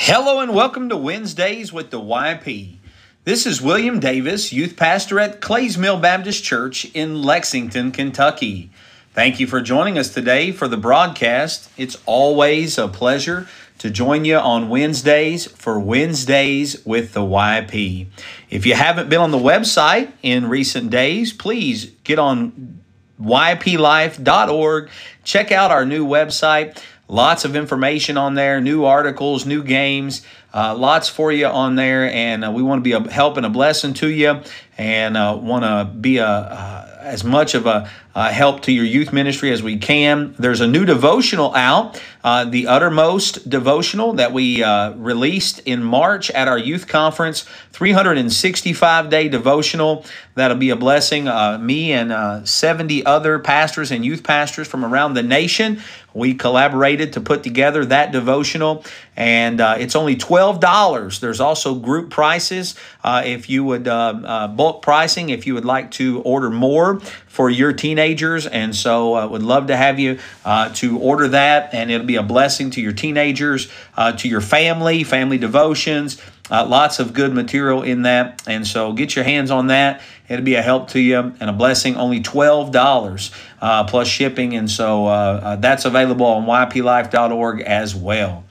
Hello and welcome to Wednesdays with the YP. This is William Davis, youth pastor at Clays Mill Baptist Church in Lexington, Kentucky. Thank you for joining us today for the broadcast. It's always a pleasure to join you on Wednesdays for Wednesdays with the YP. If you haven't been on the website in recent days, please get on yplife.org. Check out our new website. Lots of information on there, new articles, new games, uh, lots for you on there. And uh, we want to be a help and a blessing to you and uh, want to be a, uh, as much of a, a, help to your youth ministry as we can. There's a new devotional out, uh, the Uttermost devotional that we uh, released in March at our youth conference, 365 day devotional. That'll be a blessing. me and 70 other pastors and youth pastors from around the nation we collaborated to put together that devotional, and uh, it's only $12. There's also group prices uh, if you would, uh, uh bulk pricing, if you would like to order more for your teenagers. And so I uh, would love to have you uh, to order that, and it'll be a blessing to your teenagers, to your family, family devotions. Uh, lots of good material in that. And so get your hands on that. It'll be a help to you and a blessing. Only $12 uh, plus shipping. And so uh, uh that's available on yplife.org as well.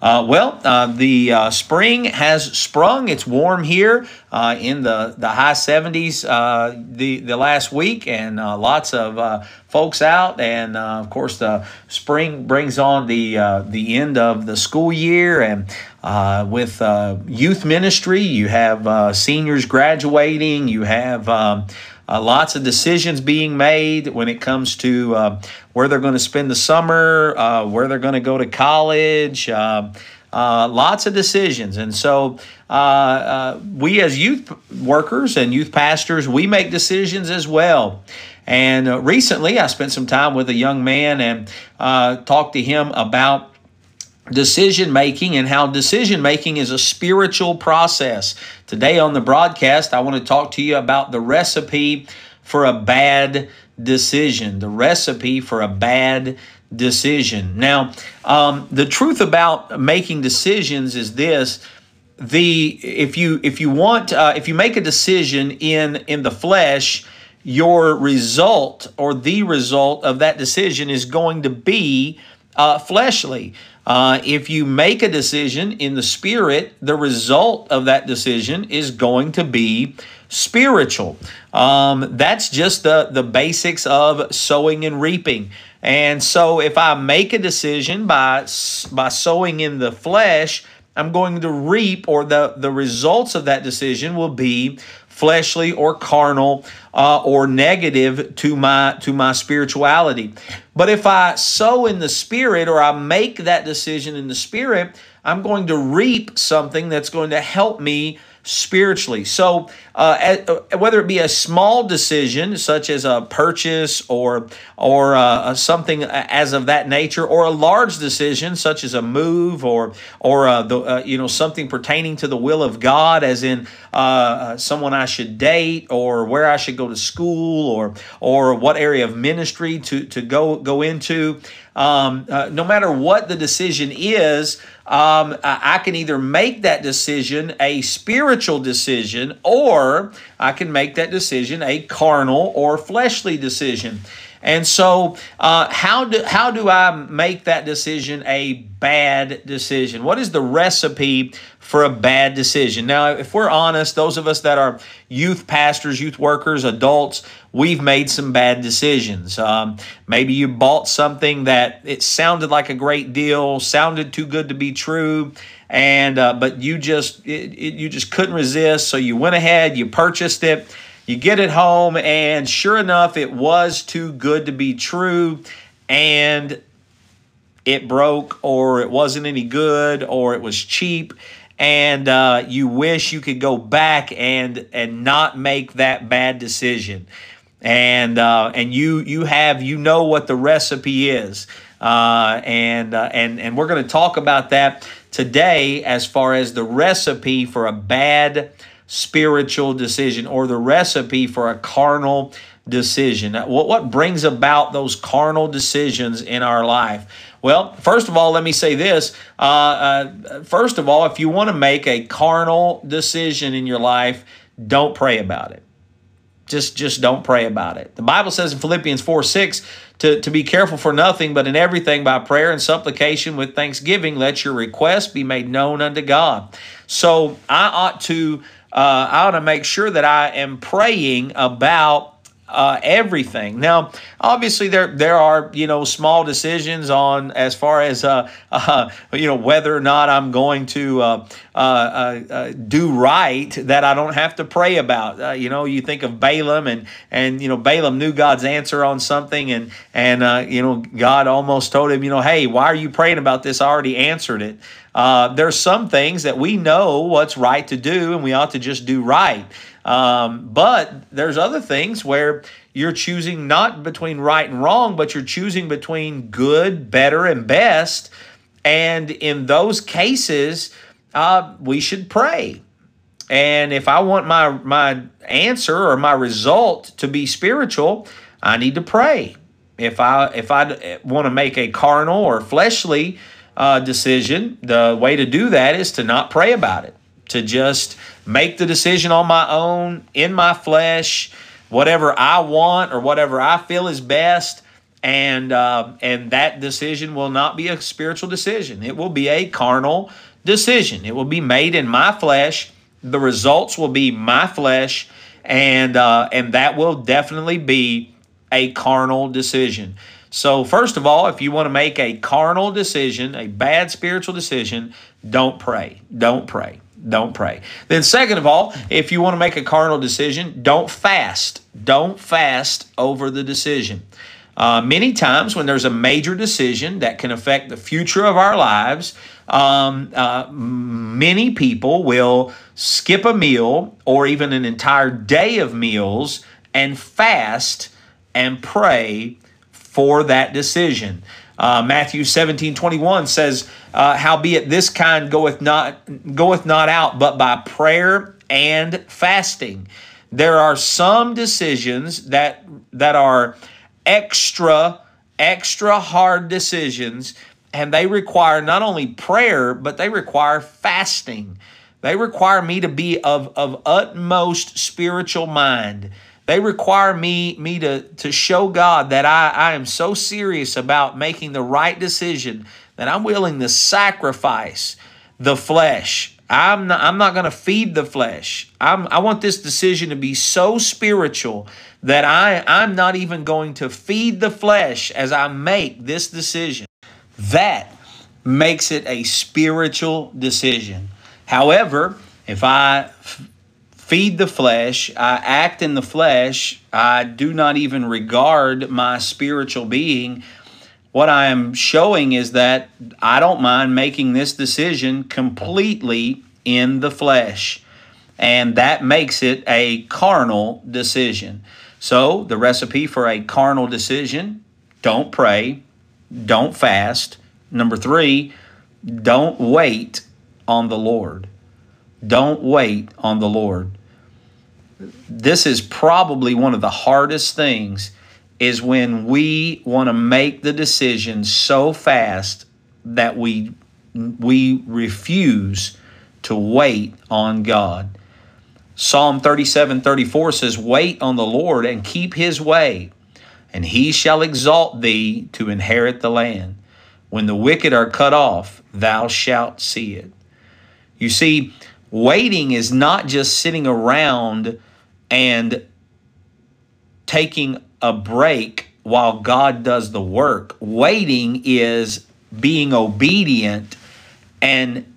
Uh, well, uh, the uh, spring has sprung. It's warm here uh, in the, the high 70s uh, the, the last week, and uh, lots of folks out. And of course, the spring brings on the, the end of the school year. And with youth ministry, you have seniors graduating, you have um, uh, lots of decisions being made when it comes to uh, where they're going to spend the summer, uh, where they're going to go to college. Uh, uh, lots of decisions. And so, uh, we as youth workers and youth pastors, we make decisions as well. And recently, I spent some time with a young man and talked to him about decision making and how decision making is a spiritual process. Today on the broadcast, I want to talk to you about the recipe for a bad decision. The recipe for a bad decision. Now, um, the truth about making decisions is this the if you if you want uh, if you make a decision in in the flesh your result or the result of that decision is going to be uh, fleshly uh, if you make a decision in the spirit, the result of that decision is going to be spiritual. Um, that's just the, the basics of sowing and reaping. And so if I make a decision by, by sowing in the flesh, I'm going to reap, or the, the results of that decision will be fleshly or carnal uh, or negative to my to my spirituality. But if I sow in the spirit or I make that decision in the spirit, I'm going to reap something that's going to help me spiritually. So, uh, uh, whether it be a small decision such as a purchase or or uh, something as of that nature, or a large decision such as a move or or uh, the uh, you know something pertaining to the will of God, as in uh, someone I should date or where I should go to school or or what area of ministry to to go go into. Um, no matter what the decision is um, I can either make that decision a spiritual decision or I can make that decision a carnal or fleshly decision. And so, uh, how do how do I make that decision a bad decision? What is the recipe for a bad decision? Now, if we're honest, those of us that are youth pastors, youth workers, adults, we've made some bad decisions. Um, maybe you bought something that it sounded like a great deal, sounded too good to be true, and uh, but you just it, it, you just couldn't resist, so you went ahead, you purchased it you get it home, and sure enough, it was too good to be true, and it broke, or it wasn't any good, or it was cheap, and uh, you wish you could go back and and not make that bad decision. And uh, and you you have you know what the recipe is, uh, and uh, and and we're going to talk about that today as far as the recipe for a bad spiritual decision or the recipe for a carnal decision. What, what brings about those carnal decisions in our life? Well, first of all, let me say this. Uh, uh, first of all, if you want to make a carnal decision in your life, don't pray about it. Just, just don't pray about it. The Bible says in Philippians 4 6 to, to be careful for nothing, but in everything by prayer and supplication with thanksgiving, let your requests be made known unto God. So I ought to uh, I ought to make sure that I am praying about uh, everything. Now, obviously, there there are you know small decisions on as far as uh, uh, you know whether or not I'm going to uh, uh, uh, do right that I don't have to pray about. you know, you think of Balaam and and you know Balaam knew God's answer on something and and you know God almost told him you know hey why are you praying about this? I already answered it. There's some things that we know what's right to do and we ought to just do right. Um, but there's other things where you're choosing not between right and wrong, but you're choosing between good, better, and best. And in those cases, uh, we should pray. And if I want my my answer or my result to be spiritual, I need to pray. If I if I want to make a carnal or fleshly uh, decision, the way to do that is to not pray about it to just make the decision on my own, in my flesh, whatever I want or whatever I feel is best. And uh, and that decision will not be a spiritual decision. It will be a carnal decision. It will be made in my flesh. The results will be my flesh, and uh, and that will definitely be a carnal decision. So first of all, if you want to make a carnal decision, a bad spiritual decision, don't pray. Don't pray don't pray. Then, second of all, if you want to make a carnal decision, don't fast. Don't fast over the decision. Uh, many times, when there's a major decision that can affect the future of our lives, um, uh, many people will skip a meal or even an entire day of meals and fast and pray for that decision. Uh, Matthew 17, 21 says, uh, Howbeit this kind goeth not, goeth not out, but by prayer and fasting. There are some decisions that, that are extra, extra hard decisions, and they require not only prayer, but they require fasting. They require me to be of, of utmost spiritual mind. They require me, me to, to show God that I, I am so serious about making the right decision that I'm willing to sacrifice the flesh. I'm not, I'm not going to feed the flesh. I'm, I want this decision to be so spiritual that I, I'm not even going to feed the flesh as I make this decision. That makes it a spiritual decision. However, if I feed the flesh, I act in the flesh, I do not even regard my spiritual being. What I am showing is that I don't mind making this decision completely in the flesh. And that makes it a carnal decision. So, the recipe for a carnal decision don't pray, don't fast. Number three, don't wait on the Lord. Don't wait on the Lord this is probably one of the hardest things is when we want to make the decision so fast that we we refuse to wait on God. Psalm 37 34 says, Wait on the Lord and keep his way, and he shall exalt thee to inherit the land. When the wicked are cut off, thou shalt see it. You see, waiting is not just sitting around and taking a break while God does the work. Waiting is being obedient and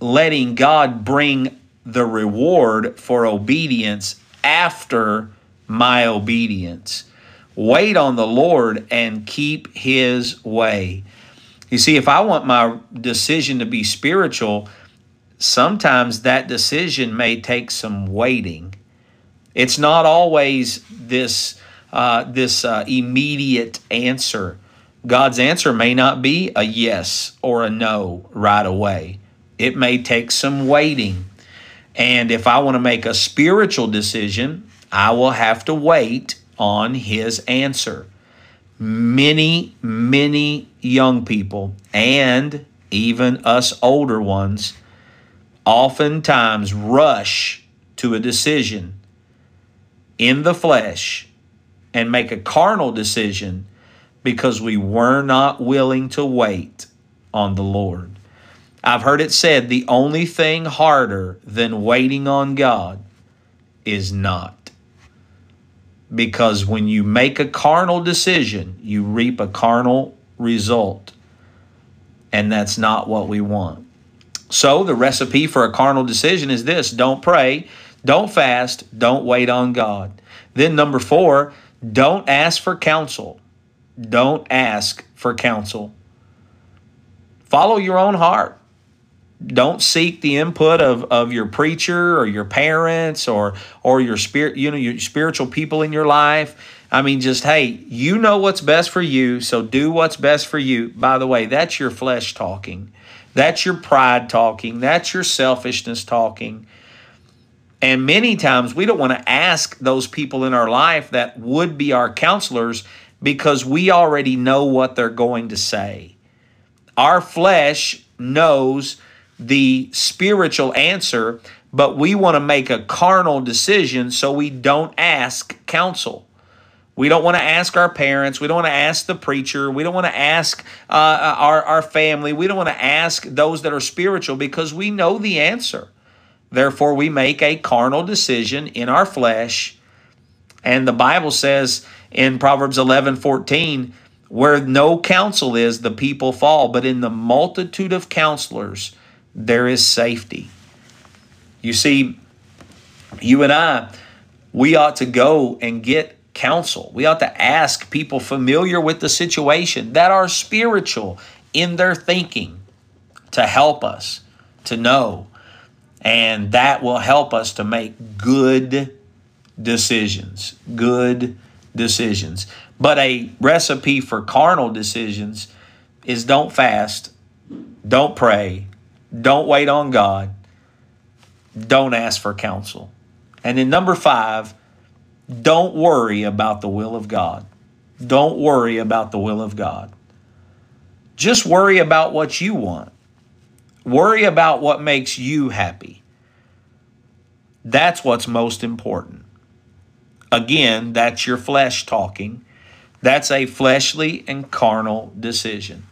letting God bring the reward for obedience after my obedience. Wait on the Lord and keep His way. You see, if I want my decision to be spiritual, sometimes that decision may take some waiting. It's not always this uh, this uh, immediate answer. God's answer may not be a yes or a no right away. It may take some waiting. And if I want to make a spiritual decision, I will have to wait on His answer. many, many young people and even us older ones oftentimes rush to a decision in the flesh and make a carnal decision because we were not willing to wait on the Lord. I've heard it said the only thing harder than waiting on God is not. Because when you make a carnal decision, you reap a carnal result. And that's not what we want. So, the recipe for a carnal decision is this don't pray, don't fast, don't wait on God. Then, number four, don't ask for counsel. Don't ask for counsel. Follow your own heart. Don't seek the input of, of your preacher or your parents or or your spirit, you know, your spiritual people in your life. I mean, just hey, you know what's best for you, so do what's best for you. By the way, that's your flesh talking. That's your pride talking. That's your selfishness talking. And many times we don't want to ask those people in our life that would be our counselors because we already know what they're going to say. Our flesh knows the spiritual answer, but we want to make a carnal decision, so we don't ask counsel. We don't want to ask our parents. We don't want to ask the preacher. We don't want to ask uh, our, our family. We don't want to ask those that are spiritual because we know the answer. Therefore, we make a carnal decision in our flesh. And the Bible says in Proverbs 11 14, where no counsel is, the people fall, but in the multitude of counselors, there is safety. You see, you and I, we ought to go and get counsel. We ought to ask people familiar with the situation that are spiritual in their thinking to help us to know. And that will help us to make good decisions. Good decisions. But a recipe for carnal decisions is don't fast, don't pray, don't wait on God. Don't ask for counsel. And then number five, don't worry about the will of God. Don't worry about the will of God. Just worry about what you want. Worry about what makes you happy. That's what's most important. Again, that's your flesh talking. That's a fleshly and carnal decision.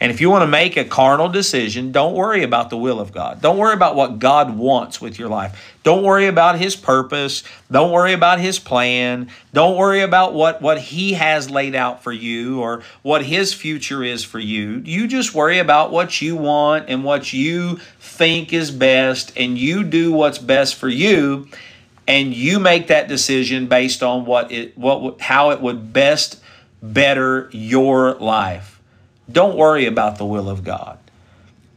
And if you want to make a carnal decision, don't worry about the will of God. Don't worry about what God wants with your life. Don't worry about His purpose. Don't worry about His plan. Don't worry about what, what He has laid out for you or what His future is for you. You just worry about what you want and what you think is best, and you do what's best for you. And you make that decision based on what it, what, how it would best better your life. Don't worry about the will of God.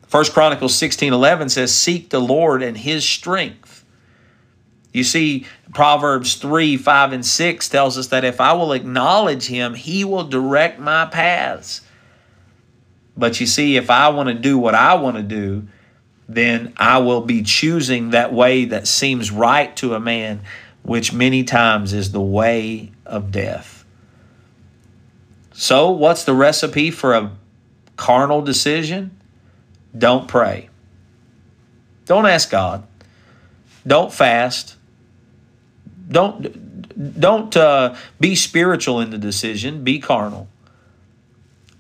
First Chronicles 16 11 says, Seek the Lord and his strength. You see, Proverbs 3 5 and 6 tells us that if I will acknowledge him, he will direct my paths. But you see, if I want to do what I want to do, then I will be choosing that way that seems right to a man, which many times is the way of death. So, what's the recipe for a carnal decision, don't pray. Don't ask God. Don't fast. Don't don't uh, be spiritual in the decision. Be carnal.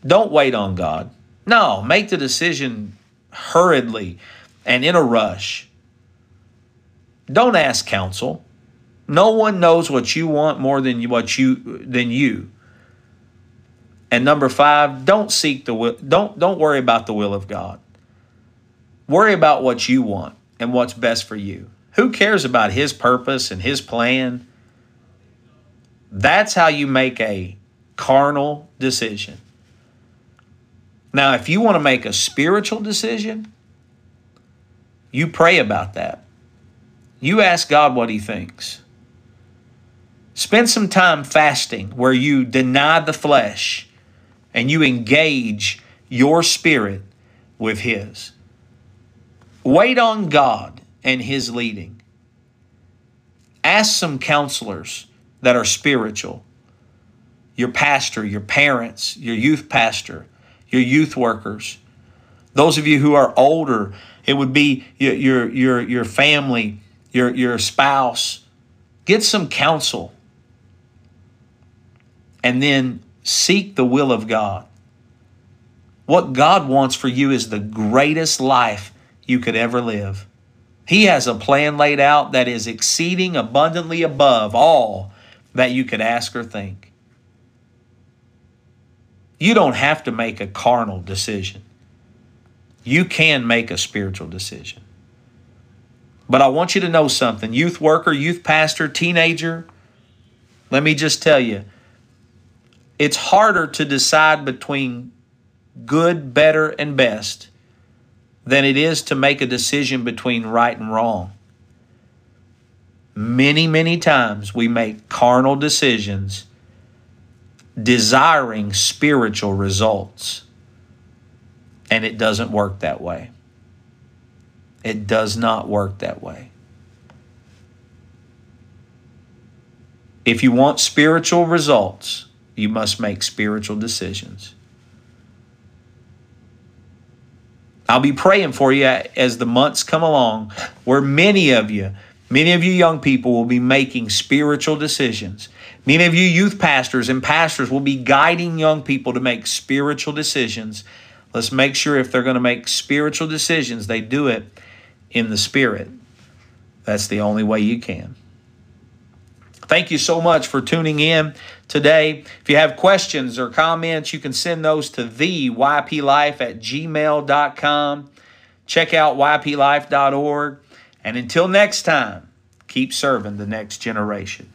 Don't wait on God. No, make the decision hurriedly and in a rush. Don't ask counsel. No one knows what you want more than what you than you. And number five, don't seek the will, don't don't worry about the will of God. Worry about what you want and what's best for you. Who cares about his purpose and his plan? That's how you make a carnal decision. Now, if you want to make a spiritual decision, you pray about that. You ask God what he thinks. Spend some time fasting where you deny the flesh and you engage your spirit with His. Wait on God and His leading. Ask some counselors that are spiritual. your pastor, your parents, your youth pastor, your youth workers. Those of you who are older, it would be your your your, your family, your your spouse. Get some counsel. And then seek the will of God. What God wants for you is the greatest life you could ever live. He has a plan laid out that is exceeding abundantly above all that you could ask or think. You don't have to make a carnal decision. You can make a spiritual decision. But I want you to know something youth worker, youth pastor, teenager. Let me just tell you it's harder to decide between good, better, and best than it is to make a decision between right and wrong. Many, many times we make carnal decisions desiring spiritual results. And it doesn't work that way. It does not work that way. If you want spiritual results, you must make spiritual decisions. I'll be praying for you as the months come along, where many of you, many of you young people will be making spiritual decisions. Many of you youth pastors and pastors will be guiding young people to make spiritual decisions. Let's make sure if they're going to make spiritual decisions, they do it in the Spirit. That's the only way you can. Thank you so much for tuning in today. If you have questions or comments, you can send those to theyplife at gmail.com. Check out yplife.org. And until next time, keep serving the next generation.